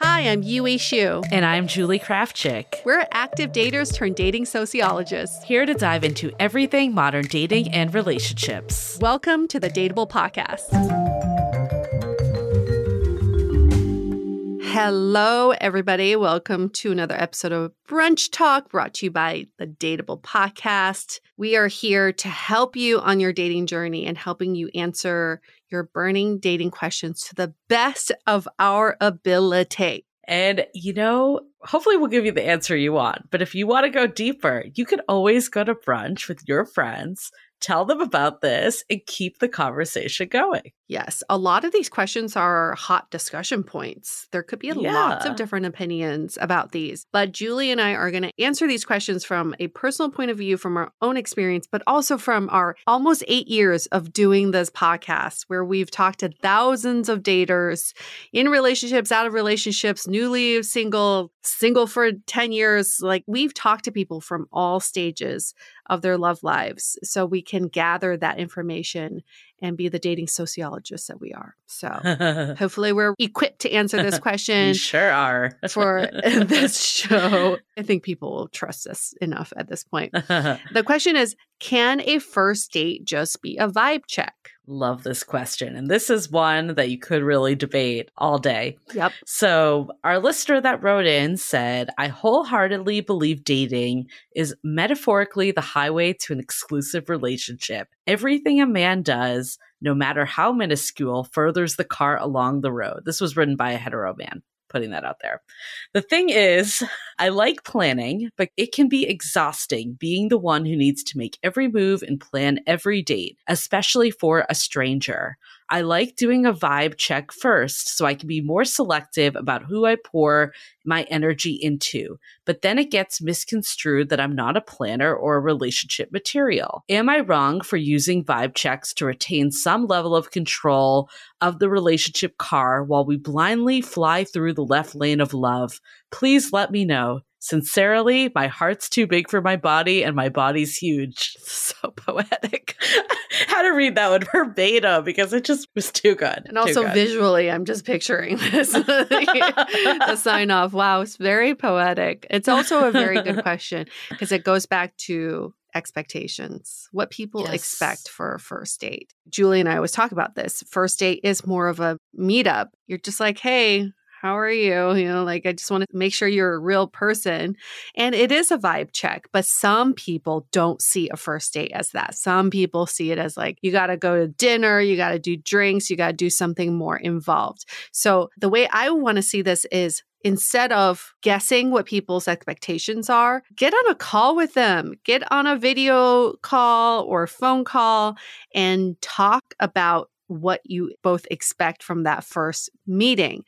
Hi, I'm Yue Shu. And I'm Julie Krafchick. We're active daters turned dating sociologists. Here to dive into everything modern dating and relationships. Welcome to the Dateable Podcast. Hello, everybody. Welcome to another episode of Brunch Talk brought to you by the Dateable Podcast. We are here to help you on your dating journey and helping you answer your burning dating questions to the best of our ability. And, you know, hopefully we'll give you the answer you want. But if you want to go deeper, you can always go to brunch with your friends tell them about this and keep the conversation going. Yes, a lot of these questions are hot discussion points. There could be yeah. lots of different opinions about these, but Julie and I are going to answer these questions from a personal point of view, from our own experience, but also from our almost eight years of doing this podcast, where we've talked to thousands of daters in relationships, out of relationships, newly single, single for 10 years. Like we've talked to people from all stages of their love lives so we can gather that information and be the dating sociologists that we are. So hopefully we're equipped to answer this question. sure are. for this show. I think people will trust us enough at this point. the question is Can a first date just be a vibe check? Love this question. And this is one that you could really debate all day. Yep. So, our listener that wrote in said, I wholeheartedly believe dating is metaphorically the highway to an exclusive relationship. Everything a man does, no matter how minuscule, furthers the car along the road. This was written by a hetero man putting that out there. The thing is, I like planning, but it can be exhausting being the one who needs to make every move and plan every date, especially for a stranger. I like doing a vibe check first so I can be more selective about who I pour my energy into. But then it gets misconstrued that I'm not a planner or a relationship material. Am I wrong for using vibe checks to retain some level of control of the relationship car while we blindly fly through the left lane of love? Please let me know. Sincerely, my heart's too big for my body and my body's huge. So poetic. How to read that one verbatim because it just was too good. And also good. visually, I'm just picturing this. the sign off. Wow, it's very poetic. It's also a very good question because it goes back to expectations, what people yes. expect for a first date. Julie and I always talk about this. First date is more of a meetup. You're just like, hey, how are you? You know, like I just want to make sure you're a real person. And it is a vibe check, but some people don't see a first date as that. Some people see it as like, you got to go to dinner, you got to do drinks, you got to do something more involved. So the way I want to see this is instead of guessing what people's expectations are, get on a call with them, get on a video call or phone call and talk about what you both expect from that first meeting.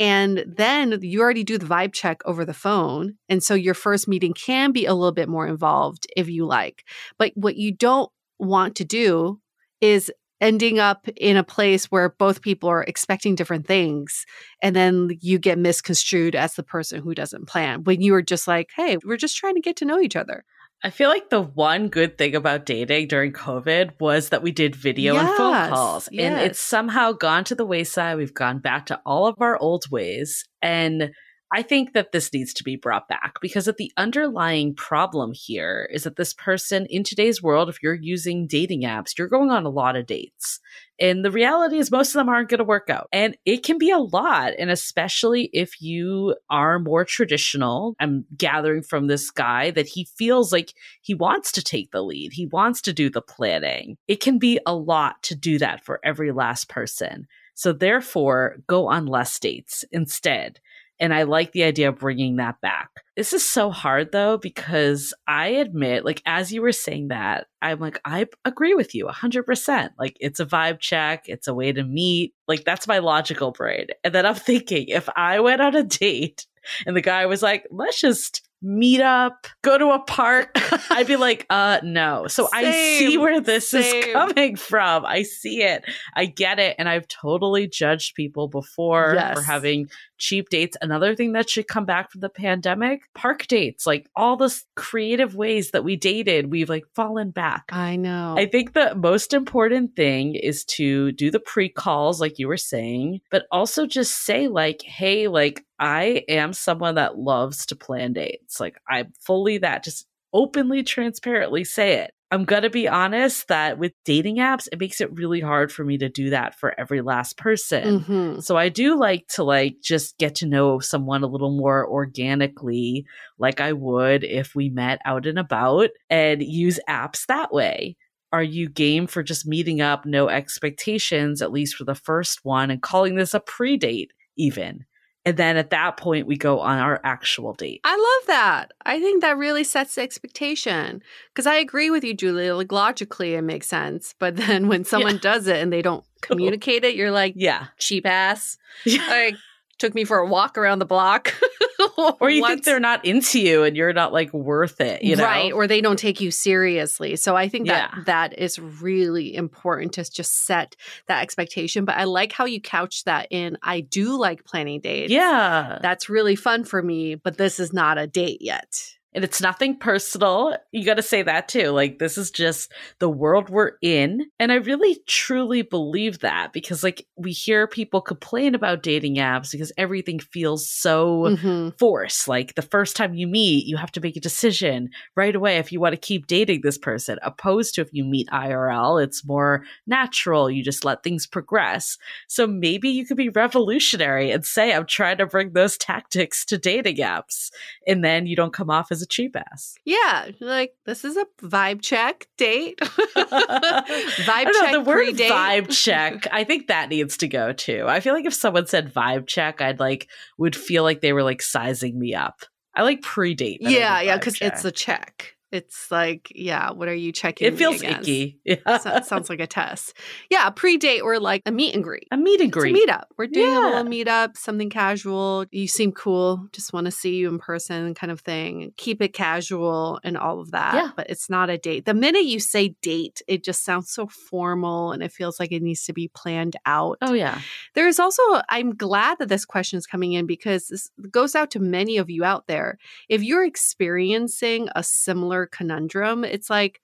And then you already do the vibe check over the phone. And so your first meeting can be a little bit more involved if you like. But what you don't want to do is ending up in a place where both people are expecting different things and then you get misconstrued as the person who doesn't plan when you are just like hey we're just trying to get to know each other I feel like the one good thing about dating during COVID was that we did video and phone Yes, calls. And it's somehow gone to the wayside. We've gone back to all of our old ways. And I think that this needs to be brought back because of the underlying problem here is that this person in today's world, if you're using dating apps, you're going on a lot of dates. And the reality is, most of them aren't going to work out. And it can be a lot. And especially if you are more traditional, I'm gathering from this guy that he feels like he wants to take the lead, he wants to do the planning. It can be a lot to do that for every last person. So, therefore, go on less dates instead. And I like the idea of bringing that back. This is so hard though, because I admit, like, as you were saying that, I'm like, I agree with you 100%. Like, it's a vibe check, it's a way to meet. Like, that's my logical brain. And then I'm thinking, if I went on a date and the guy was like, let's just meet up, go to a park, I'd be like, uh, no. So I see where this is coming from. I see it. I get it. And I've totally judged people before for having cheap dates. Another thing that should come back from the pandemic park dates, like all the creative ways that we dated, we've like fallen back. I know. I think the most important thing is to do the pre calls, like you were saying, but also just say, like, hey, like, I am someone that loves to plan dates. Like, I'm fully that, just openly, transparently say it. I'm going to be honest that with dating apps, it makes it really hard for me to do that for every last person. Mhm. So I do like to like just get to know someone a little more organically, like I would if we met out and about and use apps that way. Are you game for just meeting up, no expectations, at least for the first one, and calling this a pre date, even? And then at that point, we go on our actual date. I love that. I think that really sets the expectation. Because I agree with you, Julie. Like logically, it makes sense. But then when someone does it and they don't communicate it, you're like, Yeah. cheap ass. Like, took me for a walk around the block. or you think they're not into you and you're not like worth it, you know? right or they don't take you seriously so i think that Yeah. that is really important to just set that expectation but i like how you couch that in i do like planning dates Yeah. that's really fun for me but this is not a date yet and it's nothing personal. You got to say that too. Like, this is just the world we're in. And I really truly believe that because, like, we hear people complain about dating apps because everything feels so Mhm. forced. Like, the first time you meet, you have to make a decision right away if you want to keep dating this person, opposed to if you meet IRL, it's more natural. You just let things progress. So maybe you could be revolutionary and say, I'm trying to bring those tactics to dating apps. And then you don't come off as a cheap ass. yeah like this is a vibe check date vibe don't check the word pre-date. vibe check. I think that needs to go too. I feel like if someone said vibe check, I'd like would feel like they were like sizing me up. I like pre-date. yeah yeah because it's a check it's like yeah what are you checking it feels icky. Yeah. So- sounds like a test yeah pre-date or like a meet and greet a meet and It's greet. a meetup. We're doing a Yeah. little meetup, something casual. You seem cool. Just want to see you in person, kind of thing. Keep it casual and all of that. Yeah. But it's not a date. The minute you say date, it just sounds so formal and it feels like it needs to be planned out. Oh yeah. There's also, I'm glad that this question is coming in because this goes out to many of you out there. If you're experiencing a similar conundrum, it's like,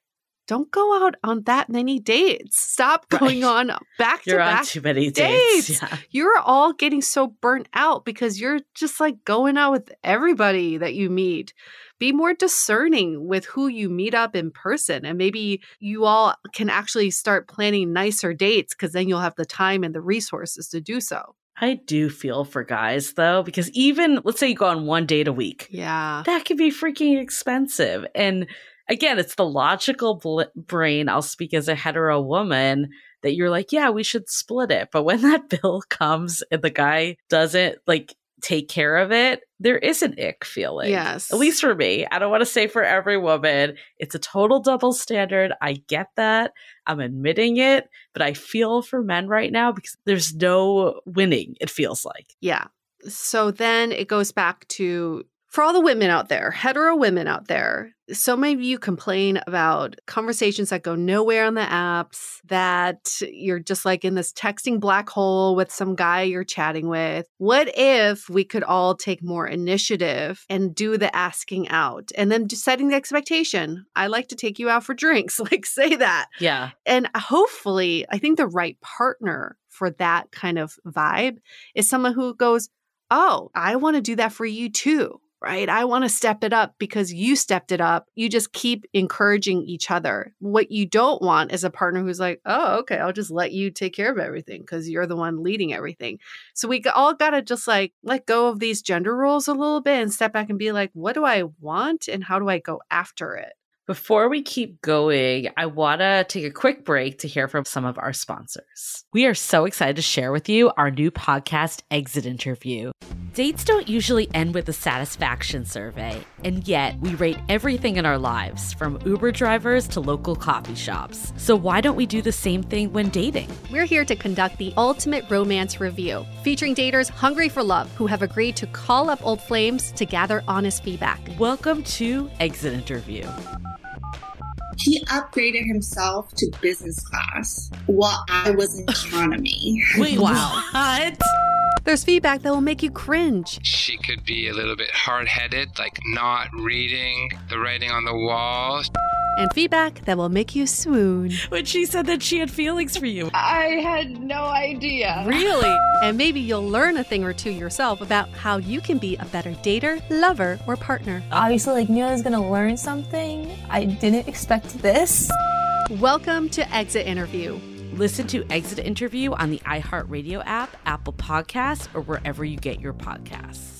don't go out on that many dates. Stop going Right. on back to back too many dates. dates. Yeah. you're all getting so burnt out because you're just like going out with everybody that you meet. Be more discerning with who you meet up in person. And maybe you all can actually start planning nicer dates because then you'll have the time and the resources to do so. I do feel for guys though, because even let's say you go on one date a week, Yeah. that can be freaking expensive. And again, it's the logical bl- brain. I'll speak as a hetero woman that you're like, yeah, we should split it. But when that bill comes and the guy doesn't like take care of it, there is an ick feeling. Yes. At least for me. I don't want to say for every woman. It's a total double standard. I get that. I'm admitting it, but I feel for men right now because there's no winning, it feels like. Yeah. So then it goes back to For all the women out there, hetero women out there, so many of you complain about conversations that go nowhere on the apps, that you're just like in this texting black hole with some guy you're chatting with. What if we could all take more initiative and do the asking out and then setting the expectation? I like to take you out for drinks, like say that. Yeah. And hopefully, I think the right partner for that kind of vibe is someone who goes, Oh, I want to do that for you too right? I want to step it up because you stepped it up. You just keep encouraging each other. What you don't want is a partner who's like, oh, okay, I'll just let you take care of everything because you're the one leading everything. So we all got to just like let go of these gender roles a little bit and step back and be like, what do I want and how do I go after it? Before we keep going, I want to take a quick break to hear from some of our sponsors. We are so excited to share with you our new podcast, Exit Interview. Dates don't usually end with a satisfaction survey, and yet we rate everything in our lives, from Uber drivers to local coffee shops. So why don't we do the same thing when dating? We're here to conduct the ultimate romance review, featuring daters hungry for love who have agreed to call up old flames to gather honest feedback. Welcome to Exit Interview. He upgraded himself to business class while I was in economy. Wait, wow. what? There's feedback that will make you cringe. She could be a little bit hard headed, like not reading the writing on the walls. And feedback that will make you swoon. When she said that she had feelings for you. I had no idea. Really? and maybe you'll learn a thing or two yourself about how you can be a better dater, lover, or partner. Obviously, like, knew I was gonna learn something. I didn't expect this. Welcome to Exit Interview Listen to Exit Interview on the iHeartRadio app, Apple Podcasts, or wherever you get your podcasts.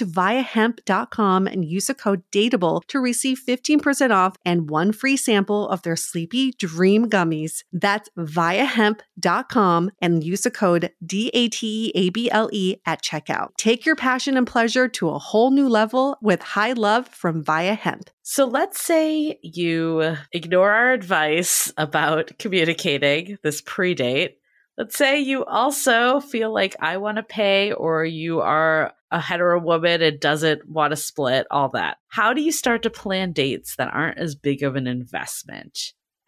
to viiahemp.com and use the code DATEABLE to receive 15% off and one free sample of their Sleepy Dream gummies. That's viiahemp.com and use the code D-A-T-E-A-B-L-E at checkout. Take your passion and pleasure to a whole new level with high love from Viia Hemp. So let's say you ignore our advice about communicating this pre date. Let's say you also feel like I want to pay, or you are a hetero woman and doesn't want to split, all that. How do you start to plan dates that aren't as big of an investment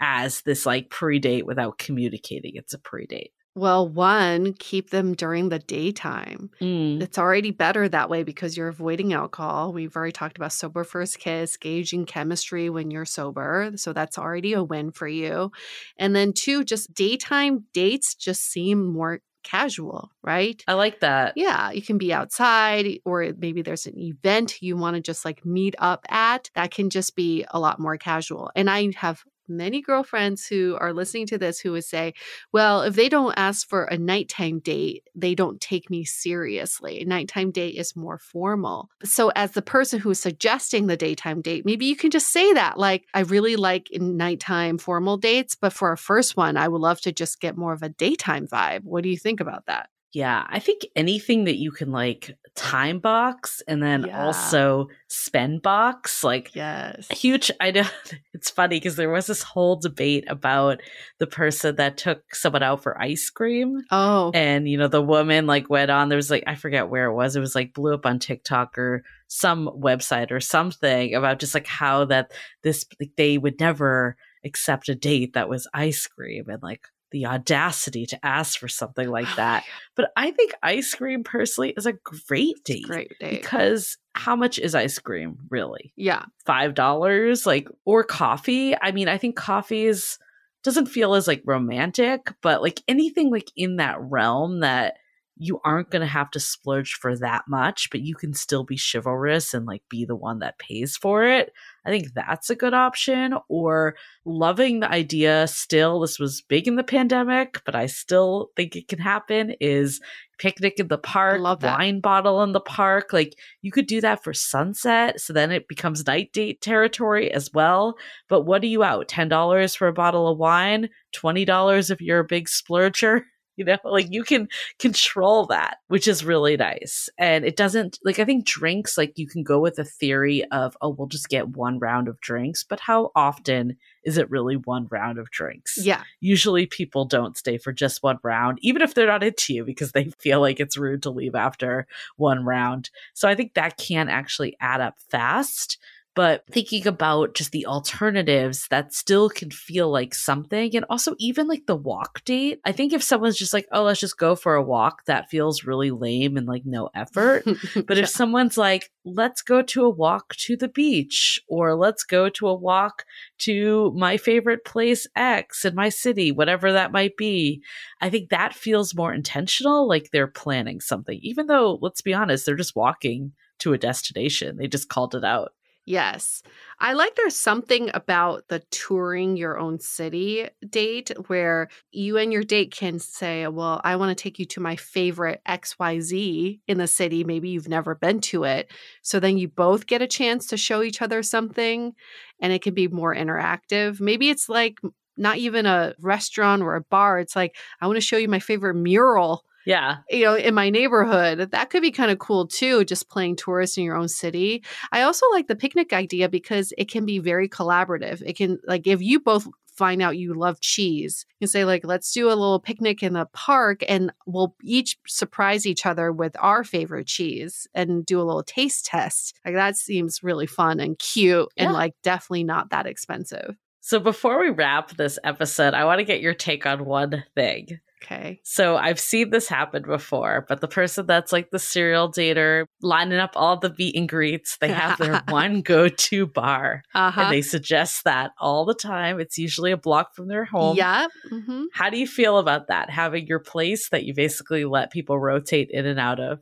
as this like pre date without communicating it's a pre date? Well, one, keep them during the daytime. Mm. It's already better that way because you're avoiding alcohol. We've already talked about sober first kiss, gauging chemistry when you're sober. So that's already a win for you. And then two, just daytime dates just seem more casual, right? I like that. Yeah, you can be outside or maybe there's an event you want to just like meet up at. That can just be a lot more casual. And I have many girlfriends who are listening to this who would say, well, if they don't ask for a nighttime date, they don't take me seriously. A nighttime date is more formal. So, as the person who's suggesting the daytime date, maybe you can just say that, like, I really like nighttime formal dates, but for a first one, I would love to just get more of a daytime vibe. What do you think about that? Yeah, I think anything that you can like time box and then Yeah. also spend box, like Yes. huge. I know it's funny because there was this whole debate about the person that took someone out for ice cream. Oh, And, you know, the woman like went on, there was like, I forget where it was. It was like blew up on TikTok or some website or something about just like how that this, like, they would never accept a date that was ice cream. And like, the audacity to ask for something like oh, that. But I think ice cream personally is a great date. Great date. Because how much is ice cream really? Yeah. Five dollars? Like or coffee? I mean, I think coffee is doesn't feel as like romantic, but like anything like in that realm that you aren't going to have to splurge for that much, but you can still be chivalrous and like be the one that pays for it. I think that's a good option. Or loving the idea still, this was big in the pandemic, but I still think it can happen is picnic in the park, love wine bottle in the park. Like you could do that for sunset. So then it becomes night date territory as well. But what are you out? $10 for a bottle of wine? $20 if you're a big splurger? you know like you can control that which is really nice. And it doesn't like i think drinks like you can go with a theory of oh we'll just get one round of drinks but how often is it really one round of drinks? Yeah. usually people don't stay for just one round even if they're not into you because they feel like it's rude to leave after one round. So i think that can actually add up fast but thinking about just the alternatives that still can feel like something and also even like the walk date. I think if someone's just like oh let's just go for a walk that feels really lame and like no effort. But if someone's like let's go to a walk to the beach or let's go to a walk to my favorite place x in my city whatever that might be i think that feels more intentional like they're planning something. Even though let's be honest they're just walking to a destination. They just called it out Yes. I like there's something about the touring your own city date where you and your date can say, Well, I want to take you to my favorite XYZ in the city. Maybe you've never been to it. So then you both get a chance to show each other something and it can be more interactive. Maybe it's like not even a restaurant or a bar. It's like, I want to show you my favorite mural yeah you know, in my neighborhood. That could be kind of cool too, just playing tourist in your own city. I also like the picnic idea because it can be very collaborative. It can, like, if you both find out you love cheese, you can say, like, let's do a little picnic in the park and we'll each surprise each other with our favorite cheese and do a little taste test. Like, that seems really fun and cute and, like, definitely not that expensive. so before we wrap this episode i want to get your take on one thing Okay. So I've seen this happen before, but the person that's like the serial dater lining up all the meet and greets, they have their one go to bar Uh huh. and they suggest that all the time. It's usually a block from their home. Yeah. hmm How do you feel about that? Having your place that you basically let people rotate in and out of?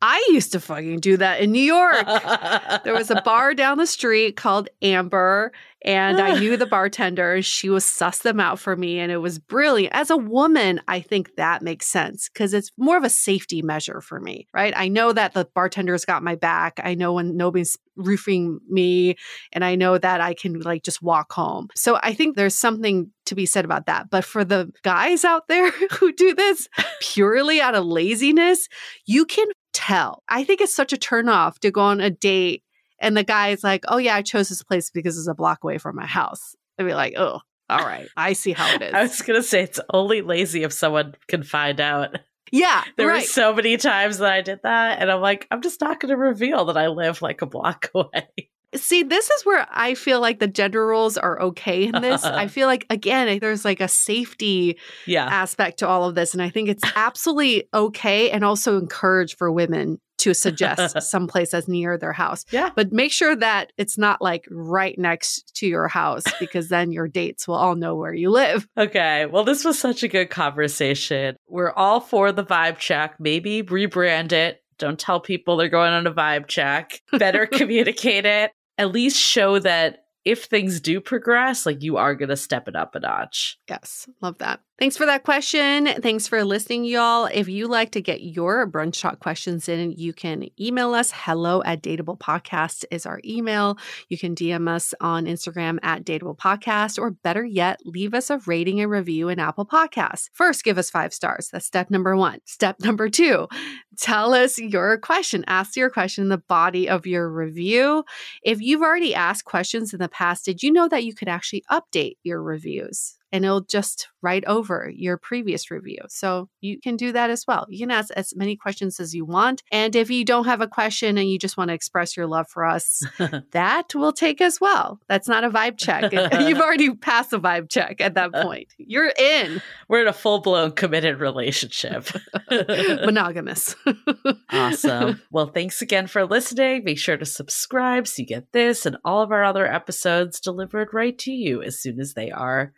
I used to fucking do that in New York. there was a bar down the street called Amber, and I knew the bartender. She was suss them out for me, and it was brilliant. As a woman, I think that makes sense because it's more of a safety measure for me, right? I know that the bartender's got my back. I know when nobody's roofing me, and I know that I can like just walk home. So I think there's something to be said about that. But for the guys out there who do this purely out of laziness, you can tell. I think it's such a turnoff to go on a date and the guy is like, "Oh yeah, I chose this place because it's a block away from my house." I'd be like, "Oh, all right, I see how it is." I was gonna say it's only lazy if someone can find out. yeah, There right. were so many times that I did that, and I'm like, I'm just not gonna reveal that I live like a block away. See, this is where I feel like the gender roles are okay in this. I feel like again, there's like a safety Yeah. aspect to all of this, and I think it's absolutely okay and also encouraged for women to suggest someplace that's near their house. Yeah. But make sure that it's not like right next to your house because then your dates will all know where you live. Okay. Well, this was such a good conversation. We're all for the vibe check. Maybe rebrand it. Don't tell people they're going on a vibe check. Better communicate it. At least show that if things do progress, like you are going to step it up a notch. Yes, love that. Thanks for that question. Thanks for listening, y'all. If you like to get your brunch talk questions in, you can email us. Hello at Dateable Podcast is our email. You can DM us on Instagram at Dateable Podcast, or better yet, leave us a rating and review in Apple Podcasts. First, give us five stars. That's step number one. Step number two, tell us your question. Ask your question in the body of your review. If you've already asked questions in the past, did you know that you could actually update your reviews? And it'll just write over your previous review. So you can do that as well. You can ask as many questions as you want. And if you don't have a question and you just want to express your love for us, that will take as well. That's not a vibe check. You've already passed a vibe check at that uh, point. You're in. We're in a full blown committed relationship. Monogamous. awesome. Well, thanks again for listening. Make sure to subscribe so you get this and all of our other episodes delivered right to you as soon as they are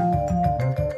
Thank you.